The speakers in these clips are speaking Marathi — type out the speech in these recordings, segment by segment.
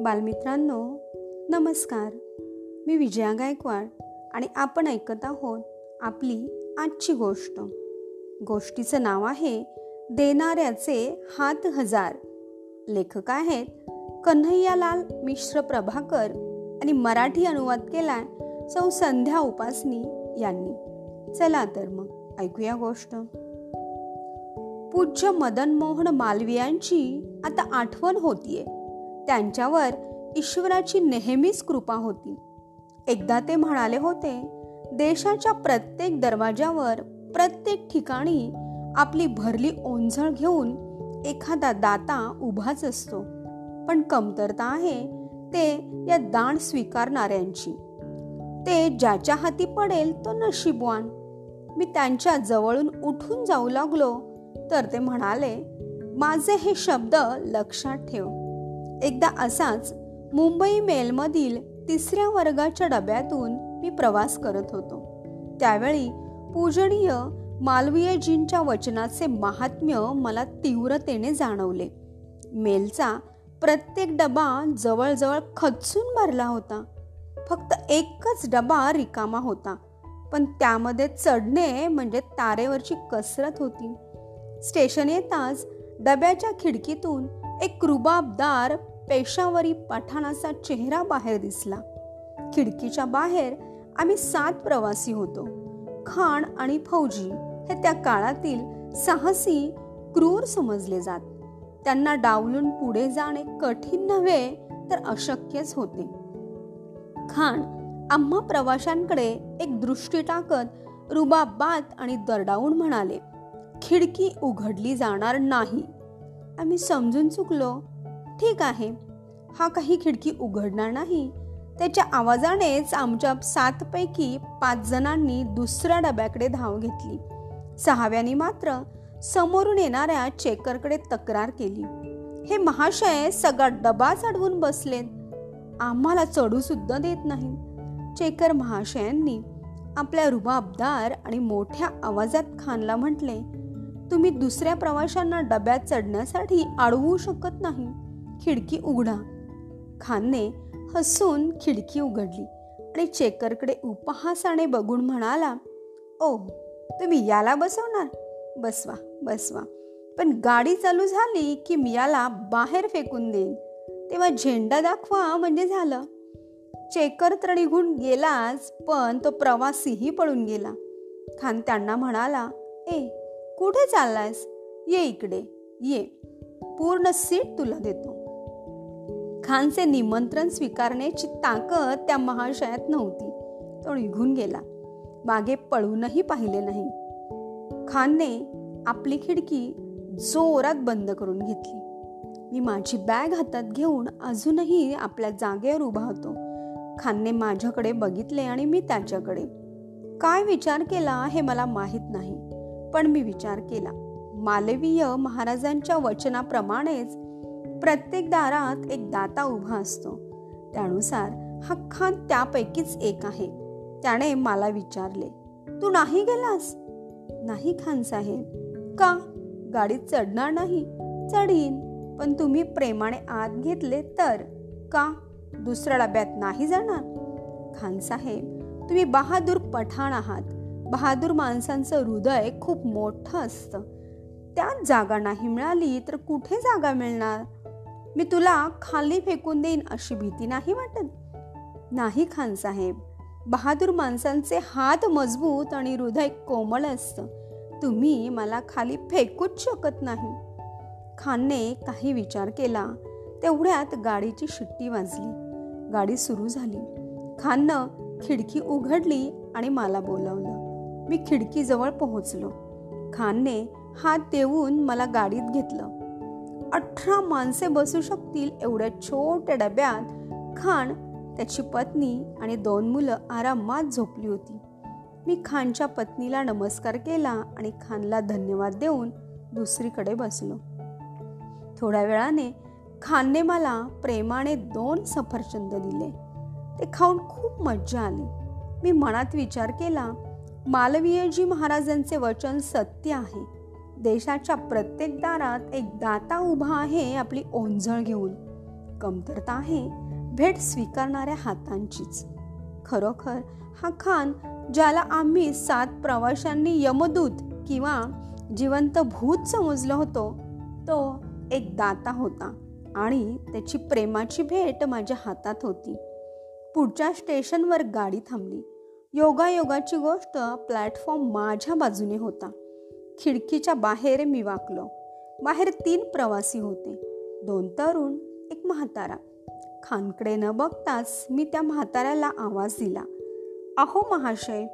बालमित्रांनो नमस्कार. मी विजया गायकवाड आणि आपण ऐकत आहोत आपली आजची गोष्ट. गोष्टीचं नाव आहे देणाऱ्याचे हात हजार. लेखक आहेत कन्हैयालाल मिश्र प्रभाकर आणि मराठी अनुवाद केलाय सौ संध्या उपासनी यांनी. चला तर मग ऐकूया गोष्ट. पूज्य मदन मोहन मालवीयांची आता आठवण होतीये. त्यांच्यावर ईश्वराची नेहमीच कृपा होती. एकदा ते म्हणाले होते देशाच्या प्रत्येक दरवाज्यावर प्रत्येक ठिकाणी आपली भरली ओंझळ घेऊन एखादा दाता उभाच असतो. पण कमतरता आहे ते या दान स्वीकारणाऱ्यांची. ते ज्याच्या हाती पडेल तो नशीबवान. मी त्यांच्या जवळून उठून जाऊ लागलो. तर ते म्हणाले माझे हे शब्द लक्षात ठेव. एकदा असाच मुंबई मेलमधील तिसऱ्या वर्गाच्या डब्यातून मी प्रवास करत होतो. त्यावेळी पूजनीय मालवीयजींच्या वचनाचे महात्म्य मला तीव्रतेने जाणवले. मेलचा प्रत्येक डबा जवळजवळ खचून भरला होता. फक्त एकच डबा रिकामा होता पण त्यामध्ये चढणे म्हणजे तारेवरची कसरत होती. स्टेशन येताच डब्याच्या खिडकीतून एक रुबाबदार पेशावरी पठाणाचा चेहरा बाहेर दिसला. खिडकीच्या बाहेर आम्ही सात प्रवासी होतो. खाण आणि फौजी हे त्या काळातील साहसी क्रूर समजले जात. त्यांना डावलून पुढे जाणे कठीण नव्हे तर अशक्यच होते. खाण आम्हा प्रवाशांकडे एक दृष्टी टाकत रुबाबात आणि दरडावून म्हणाले खिडकी उघडली जाणार नाही. आम्ही समजून चुकलो. ठीक आहे. हा काही खिडकी उघडणार नाही. त्याच्या आवाजानेच आमच्या सातपैकी पाच जणांनी दुसऱ्या डब्याकडे धाव घेतली. सहाव्यानी मात्र समोरून येणाऱ्या चेकरकडे तक्रार केली. हे महाशय सगळा डबा चढवून बसलेत. आम्हाला चढू सुद्धा देत नाही. चेकर महाशयांनी आपल्या रुबाबदार आणि मोठ्या आवाजात खानला म्हटले तुम्ही दुसऱ्या प्रवाशांना डब्यात चढण्यासाठी अडवू शकत नाही. खिडकी उघडा. खानने हसून खिडकी उघडली आणि चेकरकडे उपहासाने बघून म्हणाला ओ तुम्ही याला बसवणार? बसवा बसवा. पण गाडी चालू झाली की मी याला बाहेर फेकून देईन. तेव्हा झेंडा दाखवा म्हणजे झालं. चेकर तर निघून गेलाच पण तो प्रवासीही पळून गेला. खान त्यांना म्हणाला ए कुठे चाललायस? ये इकडे. ये. पूर्ण सीट तुला देतो. खानचे निमंत्रण स्वीकारण्याची ताकद त्या महाशयात नव्हती. तो निघून गेला. मागे पळूनही पाहिले नाही. खानने आपली खिडकी जोरात बंद करून घेतली. मी माझी बॅग हातात घेऊन अजूनही आपल्या जागेवर उभा होतो. खानने माझ्याकडे बघितले आणि मी त्याच्याकडे. काय विचार केला हे मला माहीत नाही. पण मी विचार केला. मालवीय महाराजांच्या वचनाप्रमाणेच प्रत्येक दारात एक दाता उभा असतो. त्यानुसार हा खान त्यापैकीच एक आहे. त्याने मला विचारले तू नाही गेलास? नाही खान साहेब. का? गाडीत चढणार नाही? चढीन. पण तुम्ही प्रेमाने आत घेतले तर? का? दुसऱ्या डब्यात नाही जाणार? खान साहेब तुम्ही बहादूर पठाण आहात. बहादूर माणसांचं हृदय खूप मोठं असतं. त्यात जागा नाही मिळाली तर कुठे जागा मिळणार? मी तुला खाली फेकून देईन अशी भीती नाही वाटत? नाही खान साहेब. बहादूर माणसांचे हात मजबूत आणि हृदय कोमल असतं. तुम्ही मला खाली फेकूच शकत नाही. खानने काही विचार केला. तेवढ्यात गाडीची शिट्टी वाजली. गाडी सुरू झाली. खाननं खिडकी उघडली आणि मला बोलावलं. मी खिडकीजवळ पोहोचलो. खानने हात देऊन मला गाडीत घेतलं. अठरा माणसे बसू शकतील एवढ्या छोट्या डब्यात. खान त्याची पत्नी आणि दोन मुलं आरामात झोपली होती. मी खानच्या पत्नीला नमस्कार केला आणि खानला धन्यवाद देऊन दुसरीकडे बसलो. थोड्या वेळाने खानने मला प्रेमाने दोन सफरचंद दिले. ते खाऊन खूप मज्जा आली. मी मनात विचार केला मालवीयजी महाराजांचे वचन सत्य आहे. देशाच्या प्रत्येक दारात एक दाता उभा आहे आपली ओंझळ घेऊन. कमतरता आहे भेट स्वीकारणाऱ्या हातांचीच. खरोखर हा खान ज्याला आम्ही सात प्रवाशांनी यमदूत किंवा जिवंत भूत समजलो होतो तो एक दाता होता आणि त्याची प्रेमाची भेट माझ्या हातात होती. पुढच्या स्टेशनवर गाडी थांबली. योगायोगाची गोष्ट प्लॅटफॉर्म माझ्या बाजूने होता. खिडकीच्या बाहेर मी वाकलो. बाहेर तीन प्रवासी होते. दोन तरुण एक म्हातारा. खानकडे न बघताच मी त्या म्हाताऱ्याला आवाज दिला. अहो महाशय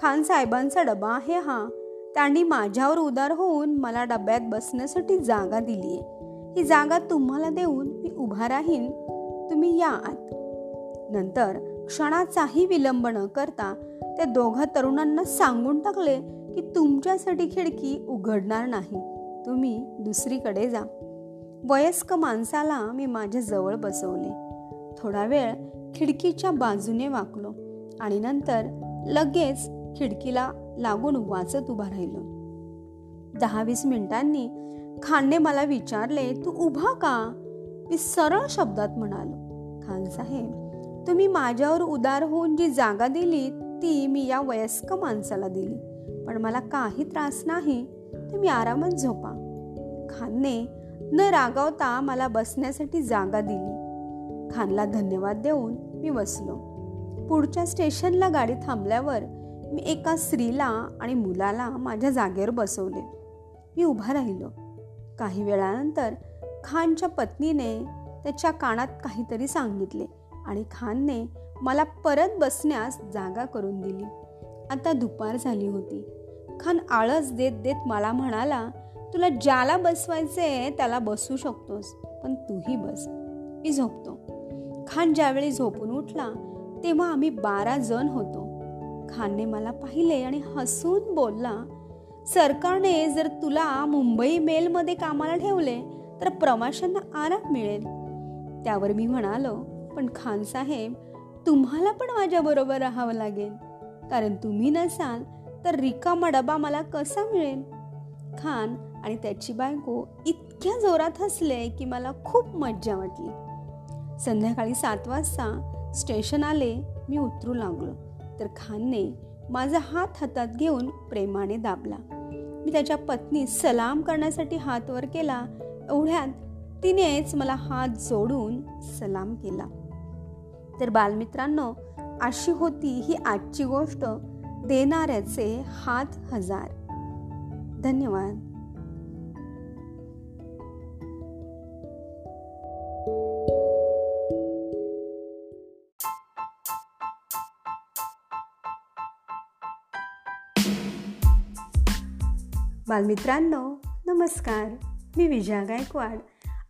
खान साहेबांचा डबा आहे हा. त्यांनी माझ्यावर उदार होऊन मला डब्यात बसण्यासाठी जागा दिली आहे ही जागा तुम्हाला देऊन मी उभा राहीन. तुम्ही या आत. नंतर क्षणाचाही विलंब न करता त्या दोघा तरुणांना सांगून टाकले की तुमच्यासाठी खिडकी उघडणार नाही. तुम्ही दुसरीकडे जा. वयस्क माणसाला मी माझ्या जवळ बसवले. थोडा वेळ खिडकीच्या बाजूने वाकलो आणि नंतर लगेच खिडकीला लागून वाचत उभा राहिलो. दहा वीस मिनिटांनी खानने मला विचारले तू उभा का? मी सरळ शब्दात म्हणालो खान साहेब तुम्ही माझ्यावर उदार होऊन जी जागा दिली ती मी या वयस्क माणसाला दिली. पण मला काही त्रास नाही तुम्ही आरामात झोपा. खानने न रागावता मला बसण्यासाठी जागा दिली. खानला धन्यवाद देऊन मी बसलो. पुढच्या स्टेशनला गाडी थांबल्यावर मी एका स्त्रीला आणि मुलाला माझ्या जागेवर बसवले. मी उभा राहिलो. काही वेळानंतर खानच्या पत्नीने त्याच्या कानात काहीतरी सांगितले. आणि खानने मला परत बसण्यास जागा करून दिली. आता दुपार झाली होती. खान आळस देत देत मला म्हणाला तुला ज्याला बसवायचे त्याला बसू शकतोस पण तूही बस. मी झोपतो. खान ज्यावेळी झोपून उठला तेव्हा आम्ही बारा जण होतो. खानने मला पाहिले आणि हसून बोलला सरकारने जर तुला मुंबई मेलमध्ये कामाला ठेवले तर प्रवाशांना आराम मिळेल. त्यावर मी म्हणालो पण खान साहेब तुम्हाला पण माझ्याबरोबर राहावं लागेल. कारण तुम्ही नसाल तर रिकामा डबा मला कसा मिळेल? खान आणि त्याची बायको इतक्या जोरात हसले की मला खूप मज्जा वाटली. संध्याकाळी सात वाजता स्टेशन आले मी उतरू लागलो. तर खानने माझा हात हातात घेऊन प्रेमाने दाबला. मी त्याच्या पत्नी सलाम करण्यासाठी हात वर केला. एवढ्यात तिनेच मला हात जोडून सलाम केला. तर बालमित्रांनो अशी होती ही आजची गोष्ट. देणाऱ्याचे हात हजार. धन्यवाद. बालमित्रांनो नमस्कार. मी विजया गायकवाड.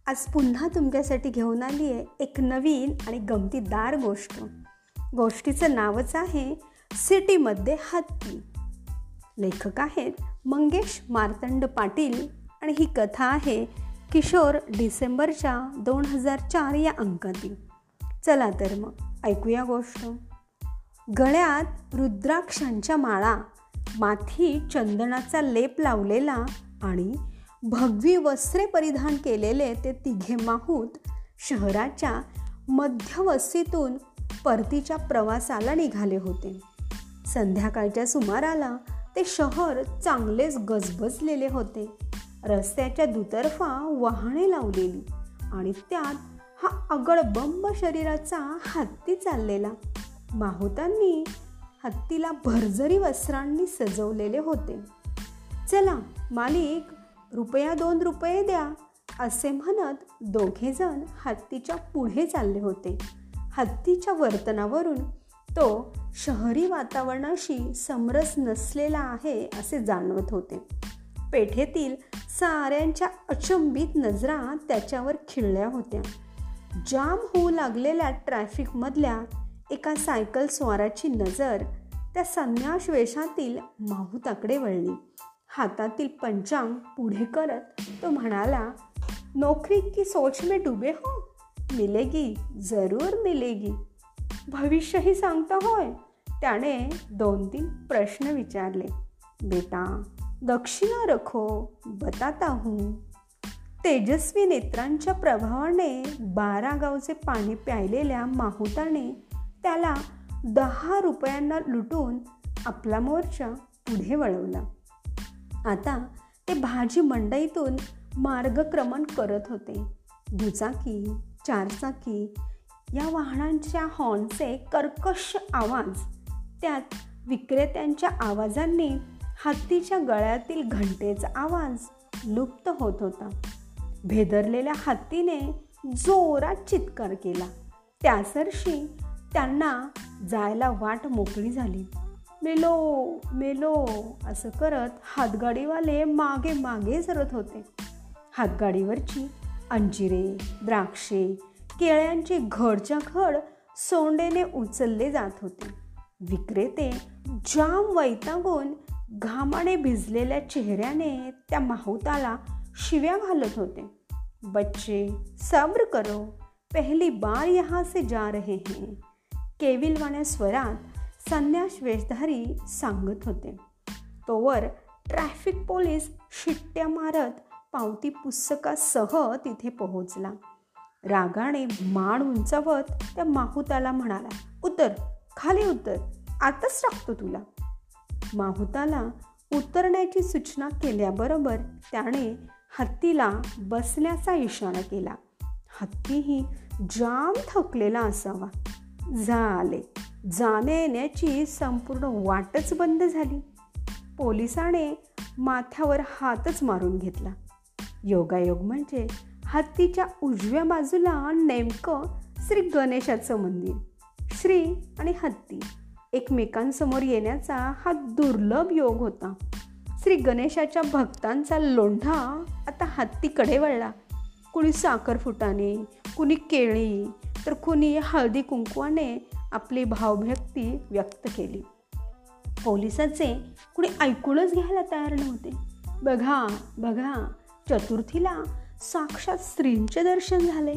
आज पुन्हा तुमच्यासाठी घेऊन आली आहे एक नवीन आणि गमतीदार गोष्ट. गोष्टीचं नावच आहे सिटीमध्ये हत्ती. लेखक आहेत मंगेश मार्तंड पाटील आणि ही कथा आहे किशोर डिसेंबरच्या दोन हजार चार या अंकातील. चला तर मग ऐकूया गोष्ट. गळ्यात रुद्राक्षांच्या माळा माथी चंदनाचा लेप लावलेला आणि भगवी वस्त्रे परिधान केलेले ते तिघे माहूत शहराच्या मध्यवस्तीतून परतीच्या प्रवासाला निघाले होते. संध्याकाळच्या सुमाराला ते शहर चांगलेच गजबजलेले होते. रस्त्याच्या दुतर्फा वाहने लावलेली आणि त्यात हा अगडबंब शरीराचा हत्ती चाललेला. माहुतांनी हत्तीला भरजरी वस्त्रांनी सजवलेले होते. चला मालिक रुपया दोन रुपये द्या असे म्हणत दोघेजण हत्तीच्या पुढे चालले होते. हत्तीच्या वर्तनावरून तो शहरी वातावरणाशी समरस नसलेला आहे असे जाणवत होते. पेठेतील साऱ्यांच्या अचंबित नजरा त्याच्यावर खिळल्या होत्या. जाम होऊ लागलेल्या ट्रॅफिकमधल्या एका सायकल स्वाराची नजर त्या संन्यास वेशातील माहुताकडे वळली. हातातील पंचांग पुढे करत तो म्हणाला नोकरी की सोच में डुबे हो. मिलेगी जरूर मिलेगी. भविष्यही सांगता होय. त्याने दोन तीन प्रश्न विचारले. बेटा दक्षिणा रखो बताता हूँ. तेजस्वी नेत्रांच्या प्रभावाने बारा गावचे पाणी प्यायलेल्या माहुताने त्याला दहा रुपयांना लुटून आपला मोर्चा पुढे वळवला. आता ते भाजी मंडईतून मार्गक्रमण करत होते. दुचाकी चारचाकी या वाहनांच्या हॉर्नचे कर्कश आवाज त्यात विक्रेत्यांच्या आवाजांनी हत्तीच्या गळ्यातील घंटेचा आवाज लुप्त होत होता. भेदरलेल्या हत्तीने जोरात चित्कार केला. त्यासरशी त्यांना जायला वाट मोकळी झाली. मेलो मेलो असं करत हातगाडीवाले मागे मागे सरत होते. हातगाडीवरची अंजिरे द्राक्षे केळ्यांचे घडच्या घड सोंडेने उचलले जात होते. विक्रेते जाम वैतागून घामाने भिजलेल्या चेहऱ्याने त्या माहुताला शिव्या घालत होते. बच्चे सब्र करो पहली बार यहाँ से जा रहे हैं. केविलवाण्या स्वरात संन्यास वेशधारी सांगत होते. तोवर ट्रॅफिक पोलीस शिट्ट्या मारत पावती पुस्तकासह तिथे पोहोचला. रागाने मान उंचावत त्या माहुताला म्हणाला उतर खाली उतर आताच टाकतो तुला. माहुताला उतरण्याची सूचना केल्याबरोबर त्याने हत्तीला बसण्याचा इशारा केला. हत्तीही जाम थकलेला असावा. झाले. जाण्या येण्याची संपूर्ण वाटच बंद झाली. पोलिसाने माथ्यावर हातच मारून घेतला. योगायोग म्हणजे हत्तीच्या उजव्या बाजूला नेमकं श्री गणेशाचं मंदिर. श्री आणि हत्ती एकमेकांसमोर येण्याचा हा दुर्लभ योग होता. श्री गणेशाच्या भक्तांचा लोंढा आता हत्तीकडे वळला. कुणी साखरफुटाने कुणी केळी तर कुणी हळदी कुंकवाने आपली भावभक्ती व्यक्त केली. पोलिसाचे कुणी ऐकूनच घ्यायला तयार नव्हते. बघा बघा चतुर्थीला साक्षात स्त्रींचे दर्शन झाले.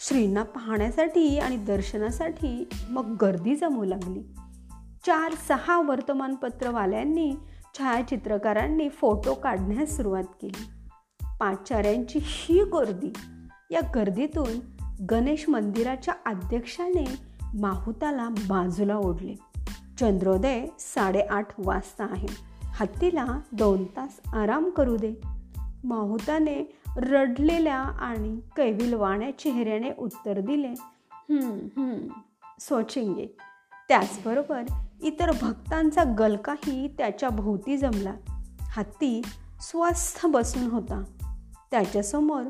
श्रींना पाहण्यासाठी आणि दर्शनासाठी मग गर्दी जमू लागली. चार सहा वर्तमानपत्रवाल्यांनी छायाचित्रकारांनी फोटो काढण्यास सुरुवात केली. पाचार्यांची ही गर्दी. या गर्दीतून गणेश मंदिराच्या अध्यक्षाने माहुताला बाजूला ओढले. चंद्रोदय साडेआठ वाजता आहे. हत्तीला दोन तास आराम करू दे. माहुताने रडलेल्या आणि कैविलवाण्या चेहऱ्याने उत्तर दिले सोचिंगे. त्याचबरोबर इतर भक्तांचा गलकाही त्याच्या भोवती जमला. हत्ती स्वस्थ बसून होता. त्याच्यासमोर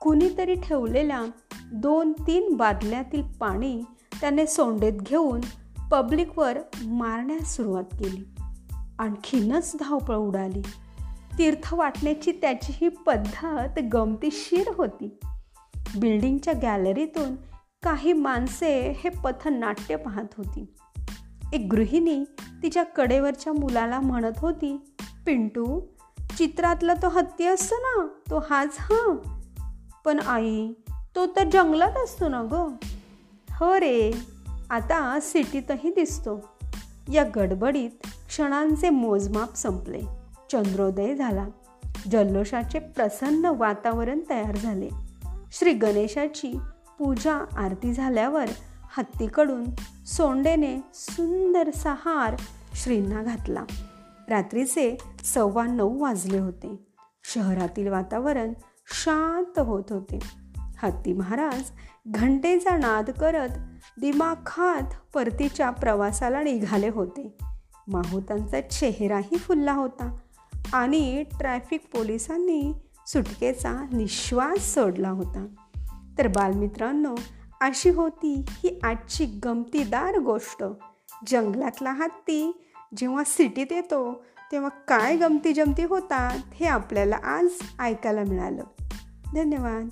कुणीतरी ठेवलेल्या दोन तीन बादल्यातील पाणी त्याने सोंडेत घेऊन पब्लिकवर मारण्यास सुरुवात केली. आणखीनच धावपळ उडाली. तीर्थ वाटण्याची त्याची ही पद्धत गमतीशीर होती. बिल्डिंगच्या गॅलरीतून काही माणसे हे पथनाट्य पाहत होती. एक गृहिणी तिच्या कडेवरच्या मुलाला म्हणत होती पिंटू चित्रातला तो हत्ती असतो ना तो हाच हां. पण आई तो तर जंगलात असतो ना ग. हो रे. आता सिटीतही दिसतो. या गडबडीत क्षणांचे मोजमाप संपले. चंद्रोदय झाला. जल्लोषाचे प्रसन्न वातावरण तयार झाले. श्री गणेशाची पूजा आरती झाल्यावर हत्तीकडून सोंडेने सुंदरसा हार श्रींना घातला. रात्रीचे सव्वा नऊ वाजले होते. शहरातील वातावरण शांत होत होते. हत्ती महाराज घंटेचा नाद करत दिमाखात परतीच्या प्रवासाला निघाले होते. माहुतांचा चेहराही फुलला होता आणि ट्रॅफिक पोलिसांनी सुटकेचा निश्वास सोडला होता. तर बालमित्रांनो अशी होती ही आजची गमतीदार गोष्ट. जंगलातला हत्ती जेव्हा सिटीत येतो तेव्हा काय गमती जमती होतात हे आपल्याला आज ऐकायला मिळालं. धन्यवाद.